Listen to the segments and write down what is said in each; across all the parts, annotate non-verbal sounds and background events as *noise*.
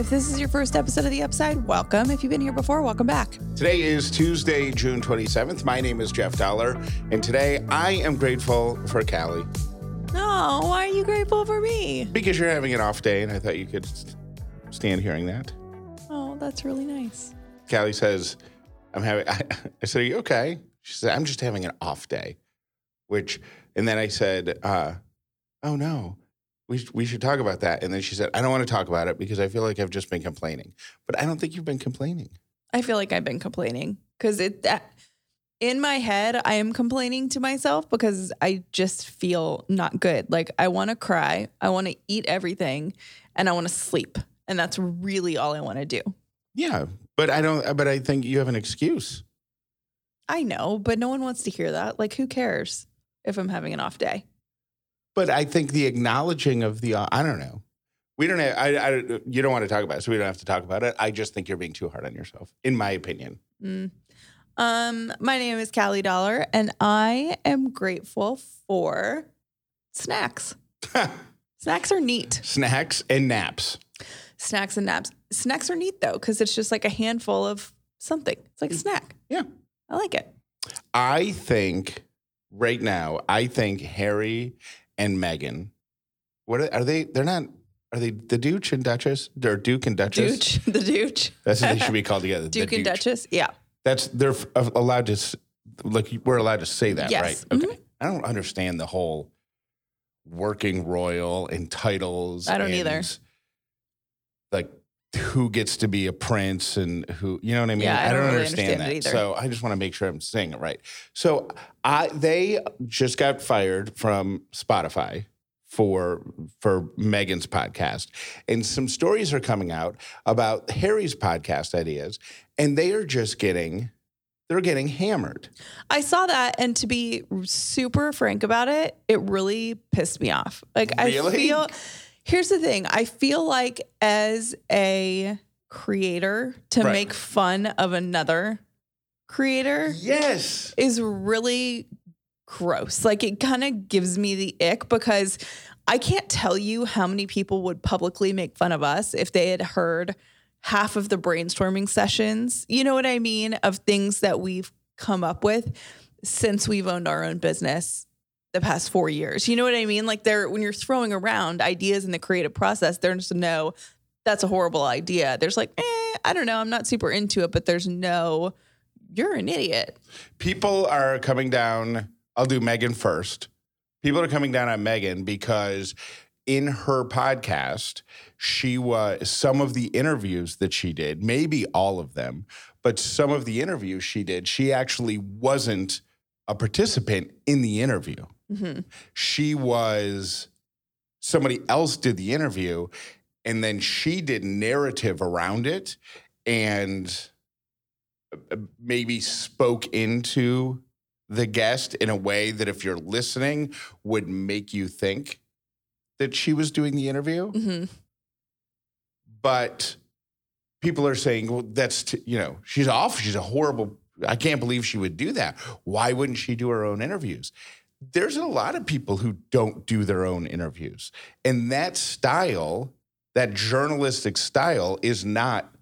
If this is your first episode of The Upside, welcome. If you've been here before, welcome back. Today is Tuesday, June 27th. My name is Jeff Dauler, and today I am grateful for Callie No, why are you grateful for me? because you're having an off day, and I thought you could stand hearing that. Oh, that's really nice. Callie says, I'm having, I, *laughs* I said, Are you okay? She said, I'm just having an off day, which, and then I said, uh, Oh no, we, we should talk about that. And then she said, I don't want to talk about it because I feel like I've just been complaining. But I don't think you've been complaining. I feel like I've been complaining because it that in my head I am complaining to myself because I just feel not good. Like I want to cry, I want to eat everything, and I want to sleep, and that's really all I want to do. Yeah. But I don't, but I think you have an excuse. I know, but no one wants to hear that. Like who cares if I'm having an off day? But I think the acknowledging of the, I don't know. We don't have, I, I, you don't want to talk about it, so we don't have to talk about it. I just think you're being too hard on yourself, in my opinion. Mm. Um, my name is Callie Dauler, and I am grateful for snacks. *laughs* Snacks are neat. Snacks and naps. Snacks and naps. Snacks are neat though, because it's just like a handful of something. It's like a snack. Yeah. I like it. I think right now, I think Harry and Meghan, what are, are they? They're not, are they the Duke and Duchess? They're Duke and Duchess. Dooch, *laughs* the Duke. That's what they should be *laughs* called together. the Duke and Duchess. Yeah. That's, they're allowed to, like, we're allowed to say that, Yes. right? Okay. Mm-hmm. I don't understand the whole working royal and titles. I don't and, either. Who gets to be a prince and who, you know what I mean? Yeah, I don't really understand that. it either. So I just want to make sure I'm saying it right. So I, they just got fired from Spotify for for Meghan's podcast, and some stories are coming out about Harry's podcast ideas, and they are just getting they're getting hammered. I saw that, and to be super frank about it, it really pissed me off. Like I feel. Here's the thing: I feel like as a creator, to Right. make fun of another creator Yes. is really gross. Like it kind of gives me the ick because I can't tell you how many people would publicly make fun of us if they had heard half of the brainstorming sessions. You know what I mean? Of things that we've come up with since we've owned our own business the past four years. You know what I mean? Like they're when you're throwing around ideas in the creative process, there's no that's a horrible idea. There's like, eh, I don't know, I'm not super into it, but there's no, you're an idiot. People are coming down. I'll do Meghan first. People are coming down on Meghan because in her podcast, she was some of the interviews that she did, maybe all of them, but some of the interviews she did, she actually wasn't a participant in the interview. Mhm. She was somebody else did the interview and then she did narrative around it and uh, maybe spoke into the guest in a way that if you're listening would make you think that she was doing the interview. Hmm but people are saying well that's t- you know she's off she's a horrible i can't believe she would do that. Why wouldn't she do her own interviews there's a lot of people who don't do their own interviews and that style that journalistic style is not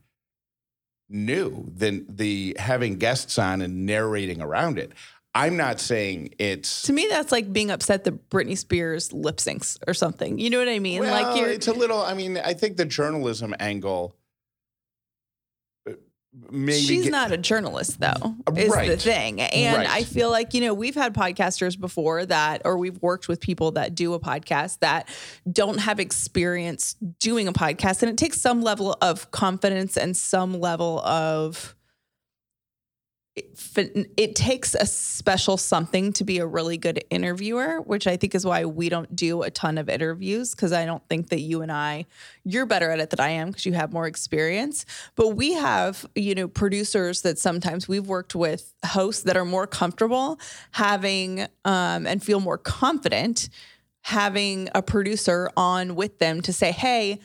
new than the having guests on and narrating around it i'm not saying it's To me, that's like being upset that Britney Spears lip syncs or something. You know what I mean? Well, like you're it's a little. I mean, I think the journalism angle. Uh, Maybe she's get- not a journalist though is the thing. And Right. i feel like you know we've had podcasters before that or we've worked with people that do a podcast that don't have experience doing a podcast. And it takes some level of confidence and some level of it, takes a special something to be a really good interviewer which i think is why we don't do a ton of interviews because i don't think that you and i you're better at it than i am because you have more experience. But we have you know producers that sometimes we've worked with hosts that are more comfortable having um, and feel more confident having a producer on with them to say hey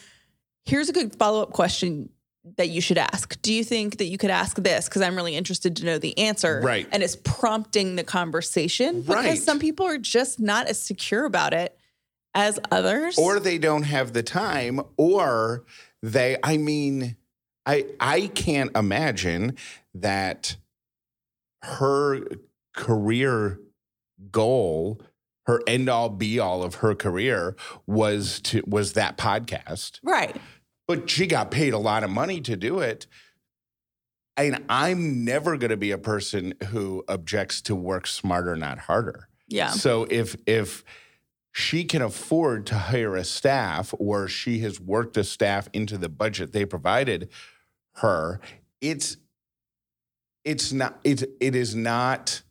here's a good follow-up question that you should ask. Do you think that you could ask this? Because I'm really interested to know the answer. Right. And it's prompting the conversation because Right. some people are just not as secure about it as others. or they don't have the time, or they I mean, I I can't imagine that her career goal, her end all be all of her career was to was that podcast. Right. But she got paid a lot of money to do it. And I'm never going to be a person who objects to work smarter, not harder. Yeah. So if if she can afford to hire a staff or she has worked a staff into the budget they provided her, it's it's not it it is not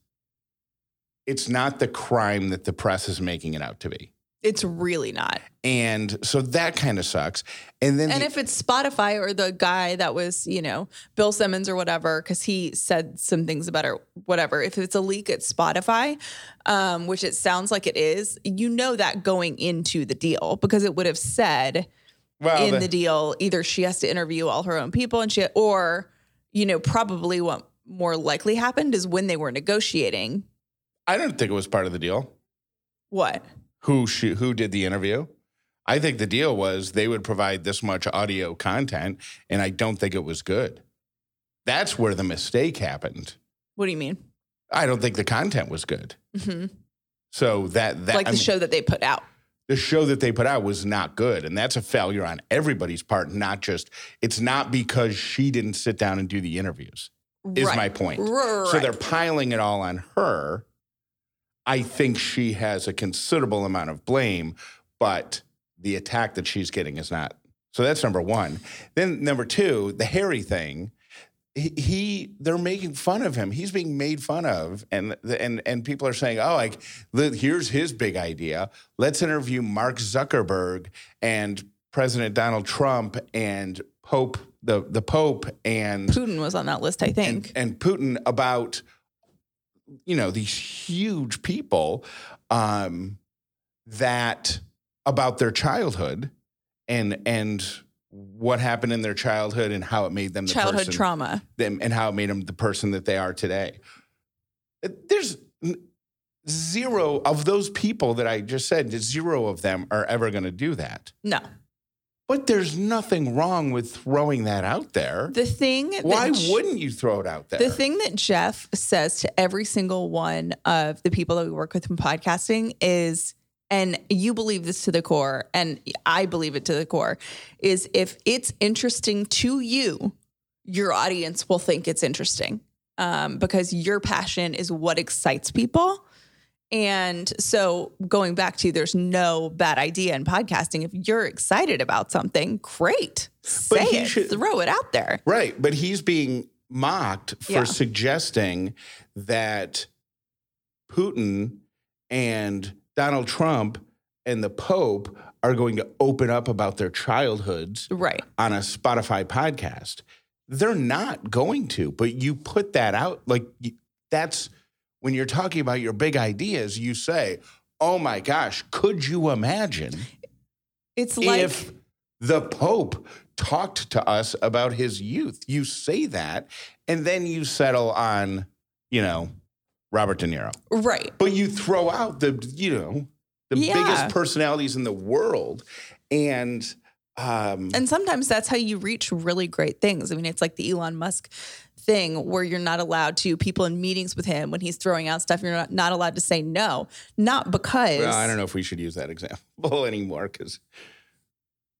it's not the crime that the press is making it out to be. It's really not. And so that kind of sucks. And then And the- if it's Spotify or the guy that was, you know, Bill Simmons or whatever, because he said some things about it, whatever. If it's a leak at Spotify, um, which it sounds like it is, you know that going into the deal because it would have said well, in the- the deal either she has to interview all her own people and she, or you know, probably what more likely happened is when they were negotiating. I don't think it was part of the deal. What? Who she, who did the interview? I think the deal was they would provide this much audio content, and I don't think it was good. That's where the mistake happened. What do you mean? I don't think the content was good. hmm So that that Like I the mean, show that they put out. the show that they put out was not good, and that's a failure on everybody's part. Not just it's not because she didn't sit down and do the interviews. Is Right. my point. Right. So they're piling it all on her. I think she has a considerable amount of blame, but the attack that she's getting is not. So that's number one. Then number two, the Harry thing. He, he they're making fun of him. He's being made fun of, and and and people are saying, "Oh, like li- here's his big idea. Let's interview Mark Zuckerberg and President Donald Trump and Pope the the Pope and Putin was on that list, I think. and, and Putin about you know these huge people um, that about their childhood and and what happened in their childhood and how it made them the Childhood person, trauma. them and how it made them the person that they are today. There's zero of those people that I just said. Zero of them are ever going to do that. No. But there's nothing wrong with throwing that out there. The thing Why wouldn't you throw it out there? The thing that Jeff says to every single one of the people that we work with in podcasting is, and you believe this to the core, and I believe it to the core, is if it's interesting to you, your audience will think it's interesting um, because your passion is what excites people. And so, going back to there's no bad idea in podcasting. If you're excited about something, great. Say it, should- throw it out there. Right, but he's being mocked for Yeah. suggesting that Putin and Donald Trump and the Pope are going to open up about their childhoods Right. on a Spotify podcast. They're not going to, but you put that out like that's when you're talking about your big ideas, you say, "Oh my gosh, could you imagine It's like, if the Pope talked to us about his youth. You say that, and then you settle on, you know, Robert De Niro. right. But you throw out the, you know, the Yeah. biggest personalities in the world. And um And sometimes that's how you reach really great things. I mean, it's like the Elon Musk thing where you're not allowed to, people in meetings with him when he's throwing out stuff, you're not, not allowed to say no. Not because. well, I don't know if we should use that example *laughs* anymore because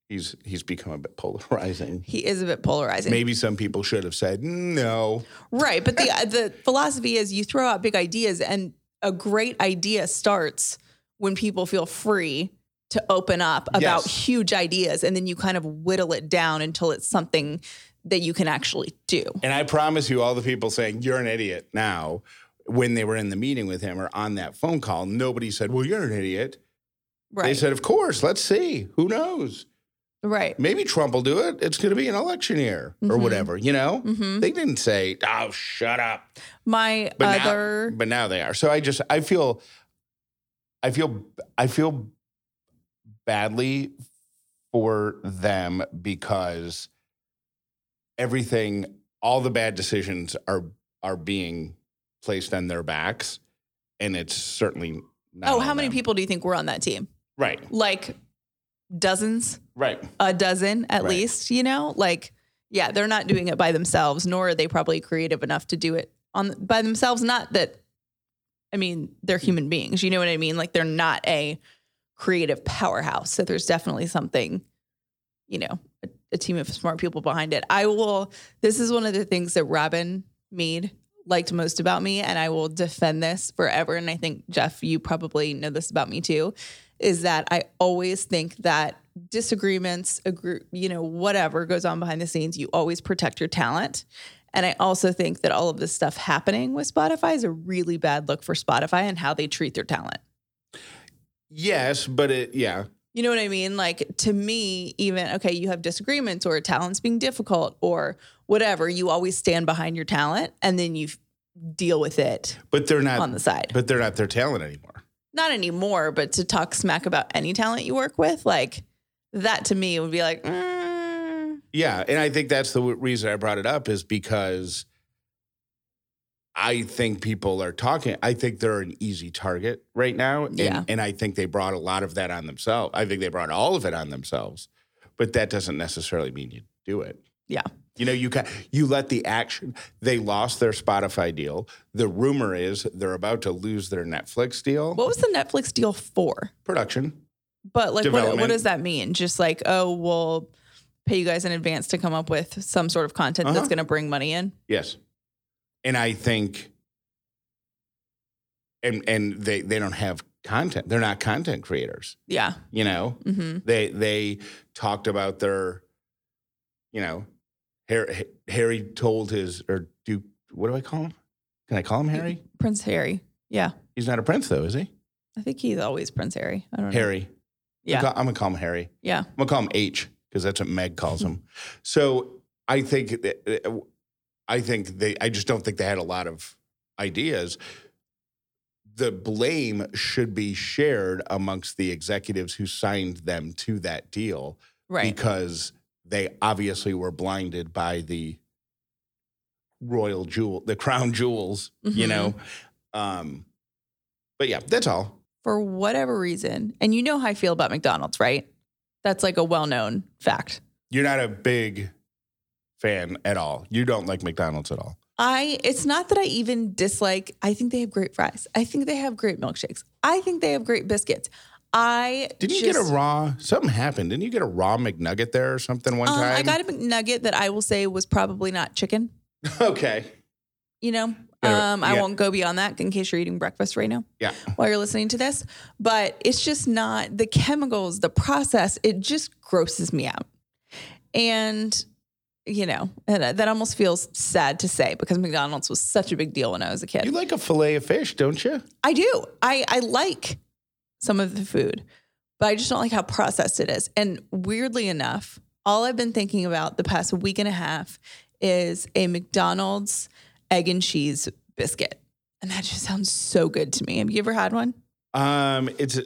he's he's become a bit polarizing. He is a bit polarizing. Maybe some people should have said no. Right. But the, *laughs* the philosophy is you throw out big ideas, and a great idea starts when people feel free to open up about Yes. huge ideas. And then you kind of whittle it down until it's something that you can actually do. And I promise you, all the people saying you're an idiot now, when they were in the meeting with him or on that phone call, nobody said, Well, you're an idiot. Right. They said, Of course, let's see. Who knows? right. Maybe Trump will do it. It's going to be an election year or Mhm. whatever, you know? hmm They didn't say, Oh, shut up. My But other. now, but now they are. So I just, I feel, I feel, I feel badly for them because everything, all the bad decisions are are being placed on their backs, and it's certainly not. oh, how many them. people do you think were on that team? Right. Like dozens, Right. a dozen at Right. least, you know? Like, yeah, they're not doing it by themselves, nor are they probably creative enough to do it on by themselves. Not that, I mean, they're human beings. You know what I mean? Like, they're not a creative powerhouse. So there's definitely something, you know, a, team of smart people behind it. I will, this is one of the things that Robin Meade liked most about me, and I will defend this forever. And I think, Jeff, you probably know this about me too, is that I always think that disagreements, agree, you know, whatever goes on behind the scenes, you always protect your talent. And I also think that all of this stuff happening with Spotify is a really bad look for Spotify and how they treat their talent. Yes, but it yeah. You know what I mean? Like to me, even okay, you have disagreements or talent's being difficult or whatever. You always stand behind your talent and then you deal with it But they're not on the side. but they're not their talent anymore. Not anymore, but to talk smack about any talent you work with, like that to me would be like, mm, Yeah, and I think that's the reason I brought it up is because I think people are talking. I think they're an easy target right now, and, Yeah. and I think they brought a lot of that on themselves. I think they brought all of it on themselves, but that doesn't necessarily mean you do it. yeah, You know, you can you let the action. They lost their Spotify deal. The rumor is they're about to lose their Netflix deal. what was the Netflix deal for? Production. But like, what, what does that mean? Just like, oh, we'll pay you guys in advance to come up with some sort of content that's Uh-huh. going to bring money in. Yes. And I think and and they they don't have content. They're not content creators, Yeah. you know. hmm They they talked about their you know Harry, Harry told his or Duke what do I call him? Can I call him Harry? Prince Harry. Yeah. He's not a prince though, is he? I think he's always Prince Harry. I don't know. Harry. Yeah. I'm gonna call- I'm gonna call him Harry. Yeah. I'm gonna call him H because that's what Meg calls *laughs* him. so I think that- I think they I just don't think they had a lot of ideas. The blame should be shared amongst the executives who signed them to that deal Right. because they obviously were blinded by the royal jewel, the crown jewels, you Mhm. know. Um, but yeah, that's all. For whatever reason, and you know how I feel about McDonald's, right? That's like a well known fact. You're not a big fan at all. You don't like McDonald's at all. I it's not that I even dislike I think they have great fries. I think they have great milkshakes. I think they have great biscuits. I Didn't you get a raw? Something happened. Didn't you get a raw McNugget there or something one um, time? I got a McNugget that I will say was probably not chicken. *laughs* okay. You know, Yeah, um, I won't go beyond that in case you're eating breakfast right now Yeah. while you're listening to this. But it's just not the chemicals, the process. It just grosses me out, and you know, and that almost feels sad to say because McDonald's was such a big deal when I was a kid. You like a fillet of fish, don't you? I do. I I like some of the food, but I just don't like how processed it is. And weirdly enough, all I've been thinking about the past week and a half is a McDonald's egg and cheese biscuit. And that just sounds so good to me. Have you ever had one? Um, it's.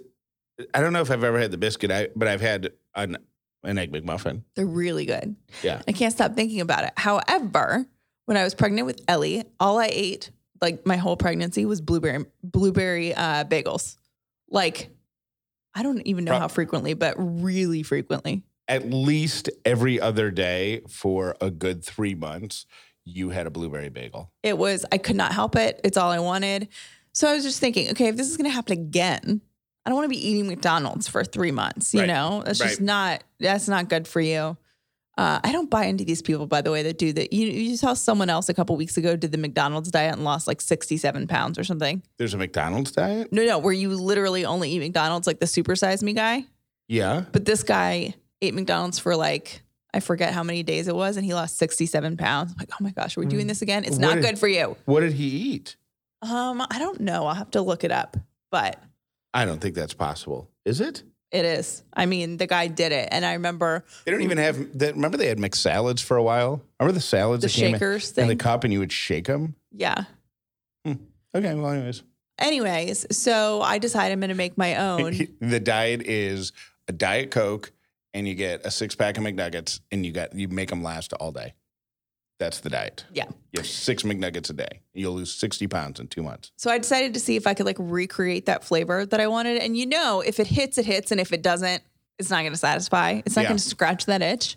I don't know if I've ever had the biscuit, I, but I've had an an egg McMuffin. They're really good. Yeah. I can't stop thinking about it. However, when I was pregnant with Ellie, all I ate like my whole pregnancy was blueberry blueberry uh, bagels. Like I don't even know Pro- how frequently, but really frequently. At least every other day for a good three months, you had a blueberry bagel. It was I could not help it. It's all I wanted. So I was just thinking, okay, if this is going to happen again, I don't want to be eating McDonald's for three months. You Right. know, that's just not that's not good for you. Uh, I don't buy into these people, by the way, that do that. You, you saw someone else a couple weeks ago did the McDonald's diet and lost like 67 pounds or something. There's a McDonald's diet. No, no, where you literally only eat McDonald's, like the super size me guy. Yeah. But this guy ate McDonald's for like, I forget how many days it was, and he lost 67 pounds. I'm like, oh my gosh, are we doing this again? It's Mm. What not did- good for you. What did he eat? Um, I don't know. I'll have to look it up, but I don't think that's possible. Is it? it is. I mean, the guy did it. And I remember They don't even have. They, remember they had McSalads for a while. Remember the salads the that came in- shakers in thing. the cup, and you would shake them. yeah. Hmm. Okay. Well, anyways, Anyways, so I decided I'm going to make my own. *laughs* the diet is a diet coke, and you get a six pack of McNuggets, and you got you make them last all day. That's the diet. Yeah. You have six McNuggets a day. You'll lose sixty pounds in two months. So I decided to see if I could like recreate that flavor that I wanted. And you know, if it hits, it hits. And if it doesn't, it's not going to satisfy. It's not Yeah. going to scratch that itch.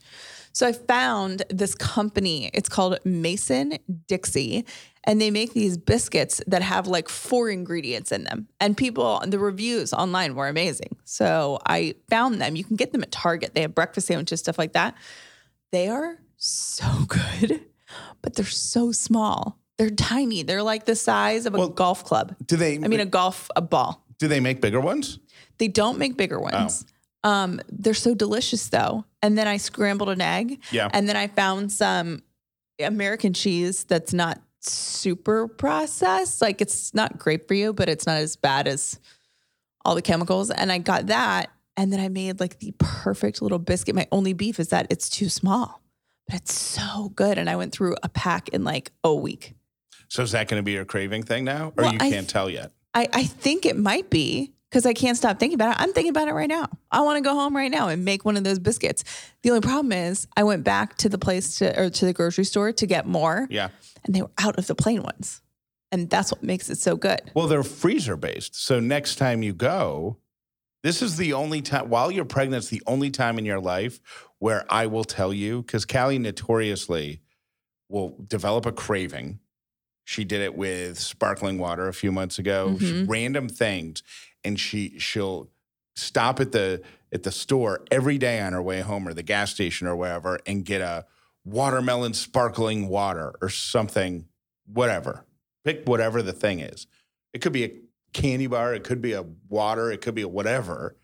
So I found this company. It's called Mason Dixie, and they make these biscuits that have like four ingredients in them. And people, the reviews online were amazing. So I found them. You can get them at Target. They have breakfast sandwiches, stuff like that. They are so *laughs* good, but they're so small. They're tiny. They're like the size of a Well, golf club. Do they? I mean, a golf a ball. do they make bigger ones? They don't make bigger ones. Um, they're so delicious though. And then I scrambled an egg. Yeah. And then I found some American cheese that's not super processed. Like it's not great for you, but it's not as bad as all the chemicals. And I got that. And then I made like the perfect little biscuit. My only beef is that it's too small, but it's so good. And I went through a pack in like a week. So is that going to be your craving thing now, or Well, you can't tell yet? I, I think it might be because I can't stop thinking about it. I'm thinking about it right now. I want to go home right now and make one of those biscuits. The only problem is I went back to the place to or to the grocery store to get more Yeah. and they were out of the plain ones. And that's what makes it so good. Well, they're freezer based. So next time you go, this is the only time while you're pregnant, it's the only time in your life where I will tell you, because Callie notoriously will develop a craving. She did it with sparkling water a few months ago, she- Mhm. random things. And she she'll stop at the at the store every day on her way home or the gas station or wherever and get a watermelon sparkling water or something, whatever. Pick whatever the thing is. It could be a candy bar, it could be a water, it could be a whatever.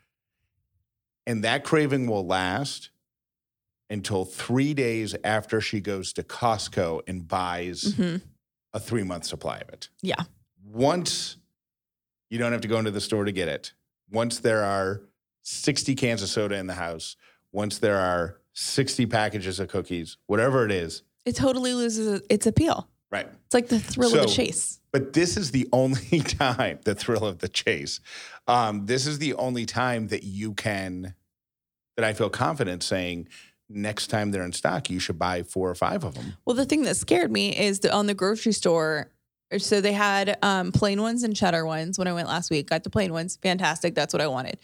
And that craving will last until three days after she goes to Costco and buys Mhm. a three month supply of it. Yeah. Once you don't have to go into the store to get it, once there are 60 cans of soda in the house, once there are 60 packages of cookies, whatever it is, It totally loses its appeal. right? It's like the thrill of the chase. But this is the only *laughs* time, the thrill of the chase. Um, this is the only time that you can, that I feel confident saying, next time they're in stock, you should buy four or five of them. Well, the thing that scared me is on the grocery store. So they had um, plain ones and cheddar ones when I went last week. Got the plain ones, fantastic. That's what I wanted.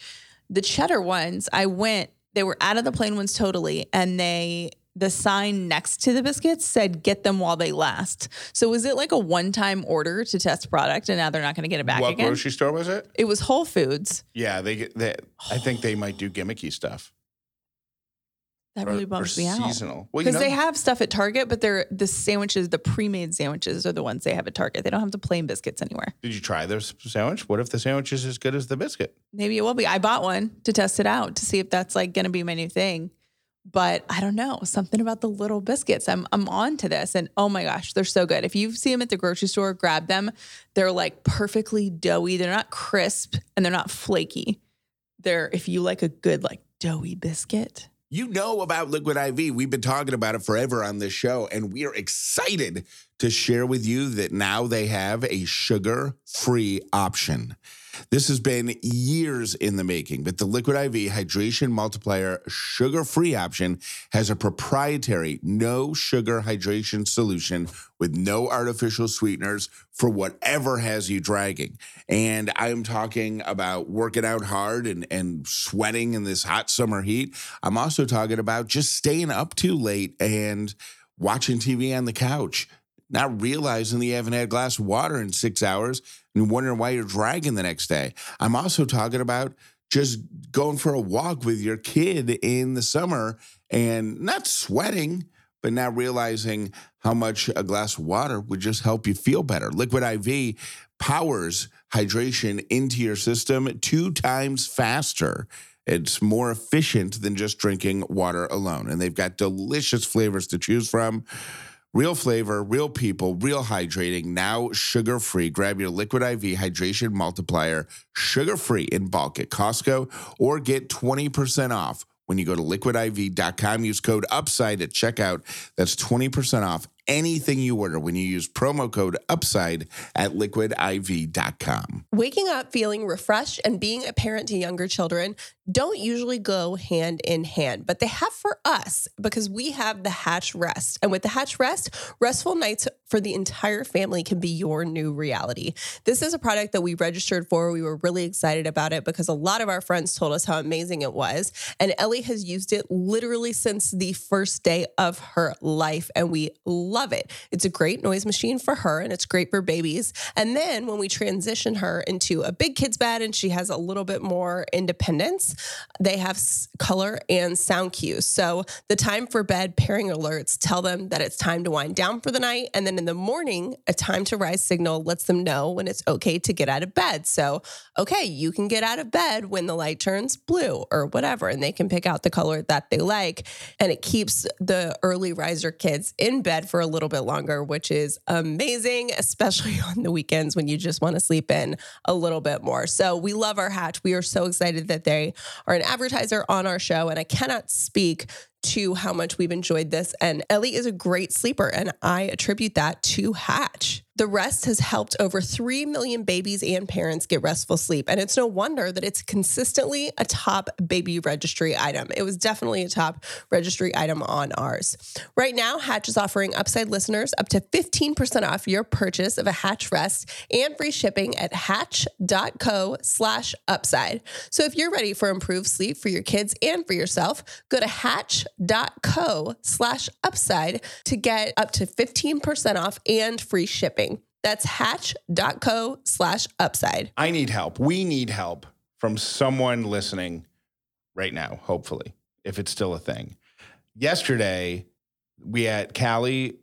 The cheddar ones, I went. They were out of the plain ones totally, and they the sign next to the biscuits said "Get them while they last." So was it like a one-time order to test product, and now they're not going to get it back what again? grocery store was it? it was Whole Foods. Yeah, they get that. I think they might do gimmicky stuff. That really bums me out. Seasonal. Well, you Because know, they have stuff at Target, but they're the sandwiches, the pre-made sandwiches are the ones they have at Target. They don't have the plain biscuits anywhere. did you try their sandwich? What if the sandwich is as good as the biscuit? Maybe it will be. I bought one to test it out to see if that's like going to be my new thing. But I don't know. Something about the little biscuits. I'm I'm on to this. And oh my gosh, they're so good. If you see them at the grocery store, grab them. They're like perfectly doughy. They're not crisp and they're not flaky. They're if you like a good like doughy biscuit. You know about Liquid IV. We've been talking about it forever on this show, and we are excited to share with you that now they have a sugar free option. This has been years in the making, but the Liquid IV Hydration Multiplier sugar free option has a proprietary no sugar hydration solution with no artificial sweeteners for whatever has you dragging. And I'm talking about working out hard and, and sweating in this hot summer heat. I'm also talking about just staying up too late and watching TV on the couch, not realizing that you haven't had a glass of water in six hours and wondering why you're dragging the next day. I'm also talking about just going for a walk with your kid in the summer and not sweating, but not realizing how much a glass of water would just help you feel better. Liquid IV powers hydration into your system two times faster. It's more efficient than just drinking water alone. And they've got delicious flavors to choose from. Real flavor, real people, real hydrating, now sugar free. Grab your Liquid IV Hydration Multiplier, sugar free in bulk at Costco, or get 20% off when you go to liquidiv.com. Use code UPSIDE at checkout. That's 20% off anything you order when you use promo code UPSIDE at liquidiv.com. Waking up feeling refreshed and being a parent to younger children don't usually go hand in hand, but they have for us because we have the Hatch Rest. And with the Hatch Rest, restful nights for the entire family can be your new reality. This is a product that we registered for. We were really excited about it because a lot of our friends told us how amazing it was. And Ellie has used it literally since the first day of her life, and we love it. It's a great noise machine for her, and it's great for babies. And then when we transition her into a big kid's bed and she has a little bit more independence, they have color and sound cues. So the time for bed pairing alerts tell them that it's time to wind down for the night. And then in the morning, a time to rise signal lets them know when it's okay to get out of bed. So, okay, you can get out of bed when the light turns blue or whatever, and they can pick out the color that they like. And it keeps the early riser kids in bed for a little bit longer, which is amazing, especially *laughs* on the weekends when you just want to sleep in a little bit more. So we love our hatch. We are so excited that they are an advertiser on our show. And I cannot speak to how much we've enjoyed this. And Ellie is a great sleeper, and I attribute that to Hatch. The rest has helped over 3 million babies and parents get restful sleep. And it's no wonder that it's consistently a top baby registry item. It was definitely a top registry item on ours. Right now, Hatch is offering Upside listeners up to 15% off your purchase of a Hatch Rest and free shipping at hatch.co slash upside. So if you're ready for improved sleep for your kids and for yourself, go to hatch.co slash upside to get up to 15% off and free shipping. That's hatch.co slash upside. I need help. We need help from someone listening right now, hopefully, if it's still a thing. Yesterday, we at Callie,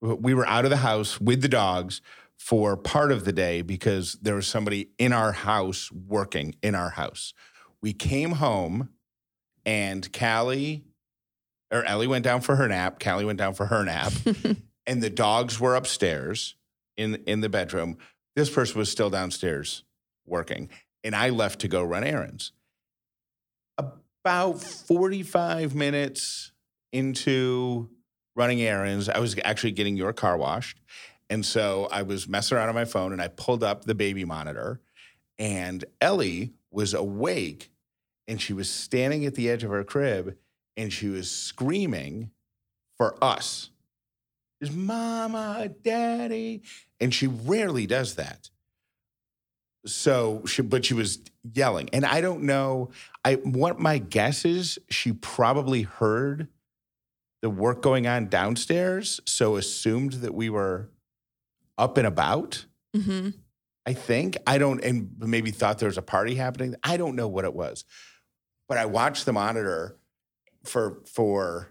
we were out of the house with the dogs for part of the day because there was somebody in our house working in our house. We came home and Callie or Ellie went down for her nap. Callie went down for her nap. *laughs* and the dogs were upstairs in in the bedroom. This person was still downstairs working, and I left to go run errands. About 45 minutes into running errands, I was actually getting your car washed. And so I was messing around on my phone and I pulled up the baby monitor, and Ellie was awake and she was standing at the edge of her crib and she was screaming for us is mama, daddy. And she rarely does that. So she, but she was yelling. And I don't know. I what my guess is she probably heard the work going on downstairs, so assumed that we were up and about. Mm-hmm. I think. I don't, and maybe thought there was a party happening. I don't know what it was. But I watched the monitor for for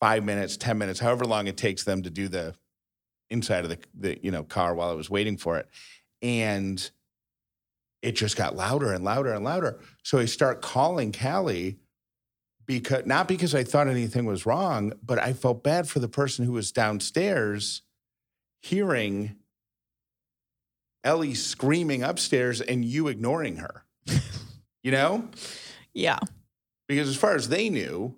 five minutes, 10 minutes, however long it takes them to do the inside of the, the you know, car while I was waiting for it. And it just got louder and louder and louder. So I start calling Callie because not because I thought anything was wrong, but I felt bad for the person who was downstairs hearing Ellie screaming upstairs and you ignoring her. *laughs* you know? Yeah. Because as far as they knew,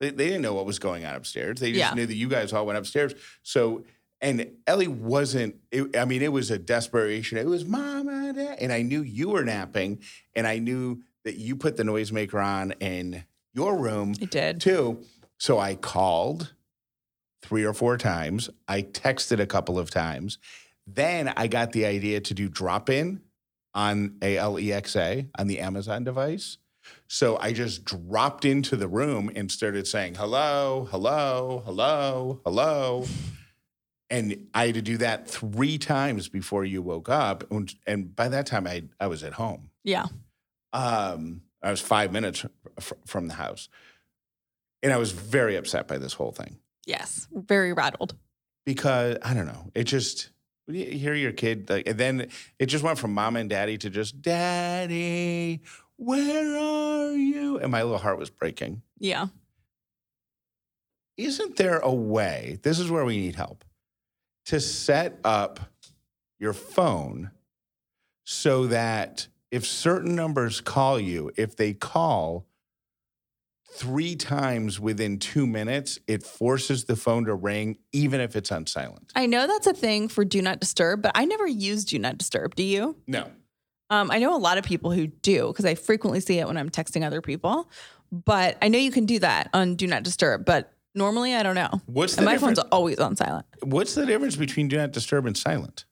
they, they didn't know what was going on upstairs. They just Yeah. knew that you guys all went upstairs. So, and Ellie wasn't, it, I mean, it was a desperation. It was mama, dad. And I knew you were napping. And I knew that you put the noisemaker on in your room I did. too. So I called three or four times. I texted a couple of times. Then I got the idea to do drop in on Alexa on the Amazon device. So I just dropped into the room and started saying, hello, hello, hello, hello. And I had to do that three times before you woke up. And, and by that time, I, I was at home. Yeah. Um, I was five minutes fr- from the house. And I was very upset by this whole thing Yes. Very rattled. because I don't know. It just, you hear your kid, like, and then it just went from mom and daddy to just daddy, where are you? And my little heart was breaking. Yeah. Isn't there a way? This is where we need help to set up your phone so that if certain numbers call you, if they call three times within two minutes, it forces the phone to ring, even if it's on silent. I know that's a thing for do not disturb, but I never use do not disturb. Do you? No. Um, I know a lot of people who do because I frequently see it when I'm texting other people. But I know you can do that on do not disturb. But normally, I don't know. What's the And my difference? phone's always on silent. What's the difference between do not disturb and silent?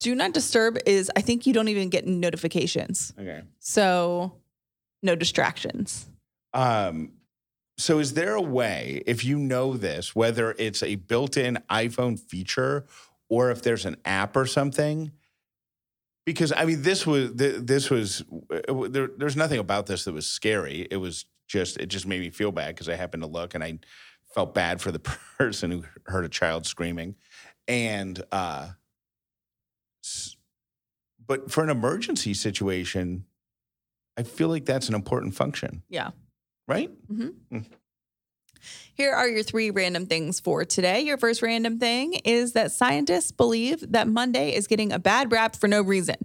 Do not disturb is I think you don't even get notifications, Okay. so no distractions. Um, so is there a way, if you know this, whether it's a built-in iPhone feature or if there's an app or something? Because I mean, this was this was uh, there, there's nothing about this that was scary. It was just it just made me feel bad because I happened to look and I felt bad for the *laughs* person who heard a child screaming, and uh, but for an emergency situation, I feel like that's an important function, Yeah. right? Here are your three random things for today. Your first random thing is that scientists believe that Monday is getting a bad rap for no reason.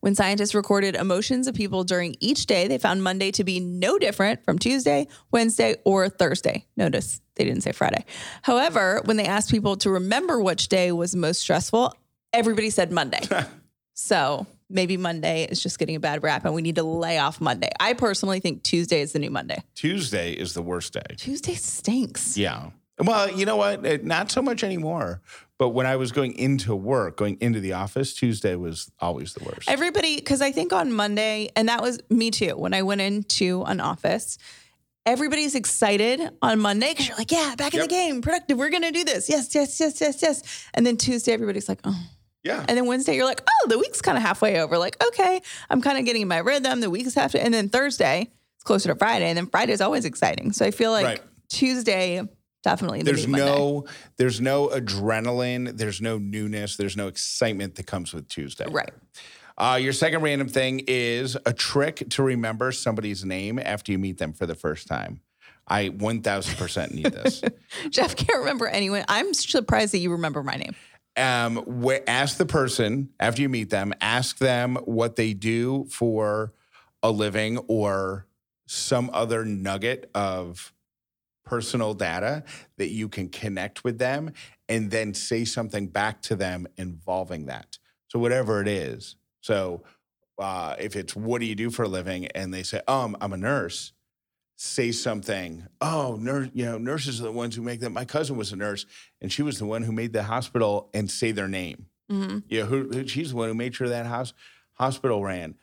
When scientists recorded emotions of people during each day, they found Monday to be no different from Tuesday, Wednesday, or Thursday. Notice they didn't say Friday. However, when they asked people to remember which day was most stressful, everybody said Monday. *laughs* so maybe Monday is just getting a bad rap and we need to lay off Monday. I personally think Tuesday is the new Monday. Tuesday is the worst day. Tuesday stinks. Yeah. Well, you know what? Not so much anymore. But when I was going into work, going into the office, Tuesday was always the worst. Everybody, because I think on Monday, and that was me too, when I went into an office, everybody's excited on Monday because you're like, yeah, back in Yep. the game, productive. We're going to do this. Yes, yes, yes, yes, yes. And then Tuesday, everybody's like, oh. Yeah. And then Wednesday, you're like, oh, the week's kind of halfway over. Like, okay, I'm kind of getting my rhythm. The week's half. And then Thursday, it's closer to Friday. And then Friday's always exciting. So I feel like Right. Tuesday, definitely. There's no there's no adrenaline, there's no newness, there's no excitement that comes with Tuesday. Right. Uh, your second random thing is a trick to remember somebody's name after you meet them for the first time. I 1000% need this. *laughs* Jeff can't remember anyone. I'm surprised that you remember my name. Um, wh- ask the person after you meet them, ask them what they do for a living or some other nugget of personal data that you can connect with them and then say something back to them involving that. So, whatever it is. So, uh, if it's what do you do for a living and they say, um, I'm a nurse, say something, oh, nurse, you know, nurses are the ones who make that. My cousin was a nurse and she was the one who made the hospital and say their name. hmm You know, she's the one who made sure that house hospital ran.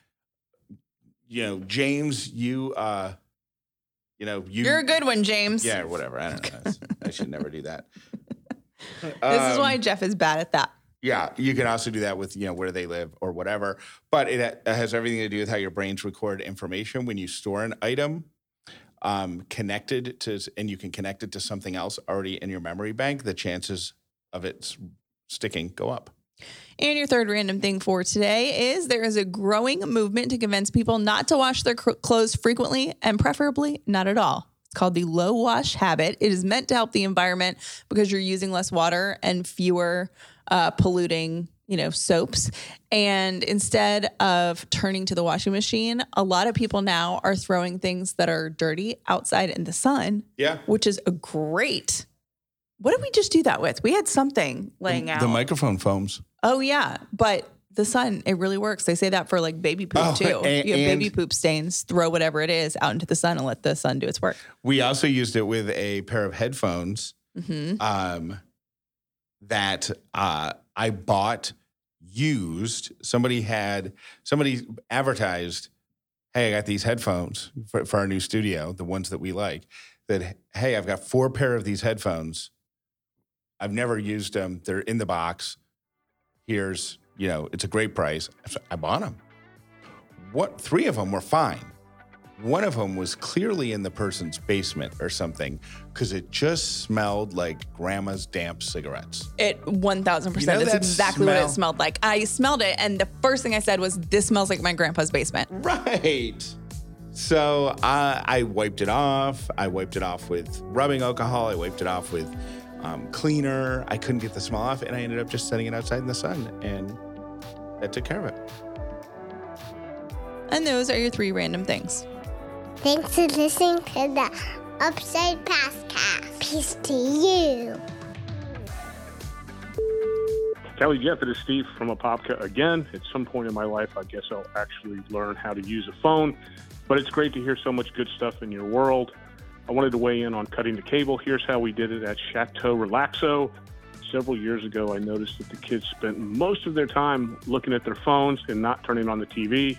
You know, James, you, uh, you know, you. You're a good one, James. Yeah, whatever. I don't know. I should never do that. *laughs* This is why Um, Jeff is bad at that. Yeah, you can also do that with you know where they live or whatever. But it it has everything to do with how your brains record information when you store an item um, connected to, and you can connect it to something else already in your memory bank. The chances of it sticking go up. And your third random thing for today is there is a growing movement to convince people not to wash their clothes frequently and preferably not at all. It's called the low wash habit. It is meant to help the environment because you're using less water and fewer uh, polluting, you know, soaps. And instead of turning to the washing machine, a lot of people now are throwing things that are dirty outside in the sun, Yeah. which is a great. What did we just do that with? We had something laying out. The microphone foams. Oh yeah, but the sun it really works. They say that for like baby poop Oh, too. and- you have baby poop stains, throw whatever it is out into the sun and let the sun do its work. We also used it with a pair of headphones hmm um, that uh, I bought used. Somebody had somebody advertised, "Hey, I got these headphones for, for our new studio, the ones that we like." That hey, I've got four pair of these headphones. I've never used them. They're in the box. Here's you know, it's a great price. I bought them. What three of them were fine. One of them was clearly in the person's basement or something because it just smelled like grandma's damp cigarettes. It one thousand You know is that exactly what it smelled like. I smelled it, and the first thing I said was, "This smells like my grandpa's basement." Right. So I, I wiped it off. I wiped it off with rubbing alcohol. I wiped it off with um, cleaner. I couldn't get the smell off, and I ended up just setting it outside in the sun, and that took care of it. And those are your three random things. Thanks for listening to the Upside Pastcast. Peace to you. Kelly Jeff, it is Steve from Apopka again. At some point in my life, I guess I'll actually learn how to use a phone, but it's great to hear so much good stuff in your world. I wanted to weigh in on cutting the cable. Here's how we did it at Chateau Relaxo. Several years ago, I noticed that the kids spent most of their time looking at their phones and not turning on the TV.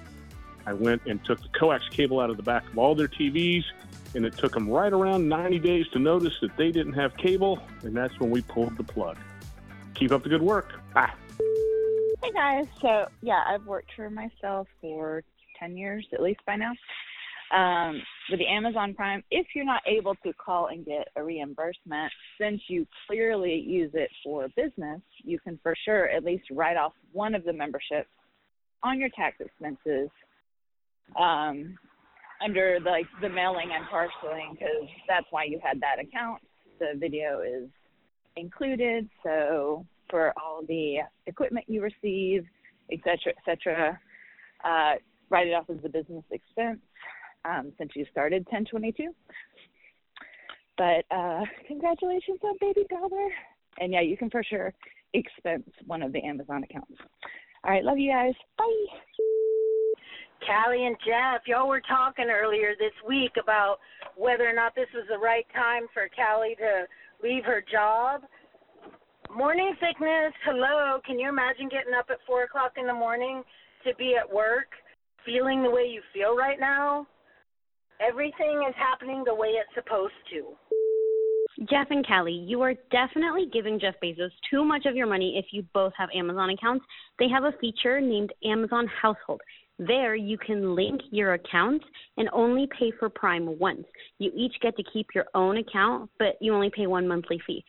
I went and took the coax cable out of the back of all their TVs, and it took them right around 90 days to notice that they didn't have cable, and that's when we pulled the plug. Keep up the good work. Bye. Hey guys, so yeah, I've worked for myself for 10 years at least by now. Um, with the Amazon Prime, if you're not able to call and get a reimbursement, since you clearly use it for business, you can for sure at least write off one of the memberships on your tax expenses um, under the, like the mailing and parceling because that's why you had that account. The video is included, so for all the equipment you receive, et cetera, et cetera, uh, write it off as a business expense um, since you started 1022. But uh, congratulations on baby Dauler. And yeah, you can for sure expense one of the Amazon accounts. All right, love you guys. Bye. Callie and Jeff, y'all were talking earlier this week about whether or not this was the right time for Callie to leave her job. Morning sickness, hello. Can you imagine getting up at four o'clock in the morning to be at work, feeling the way you feel right now? Everything is happening the way it's supposed to. Jeff and Kelly, you are definitely giving Jeff Bezos too much of your money if you both have Amazon accounts. They have a feature named Amazon Household. There, you can link your accounts and only pay for Prime once. You each get to keep your own account, but you only pay one monthly fee.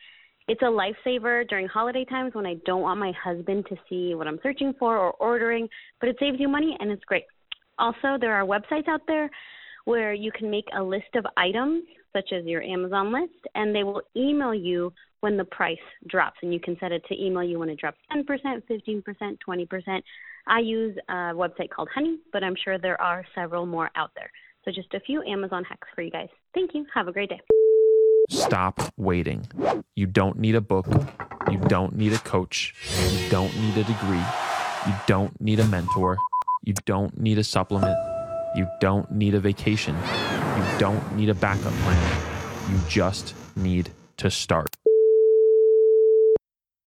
It's a lifesaver during holiday times when I don't want my husband to see what I'm searching for or ordering, but it saves you money and it's great. Also, there are websites out there where you can make a list of items, such as your Amazon list, and they will email you when the price drops. And you can set it to email you when it drops 10%, 15%, 20%. I use a website called Honey, but I'm sure there are several more out there. So just a few Amazon hacks for you guys. Thank you. Have a great day. Stop waiting. You don't need a book. You don't need a coach. You don't need a degree. You don't need a mentor. You don't need a supplement. You don't need a vacation. You don't need a backup plan. You just need to start.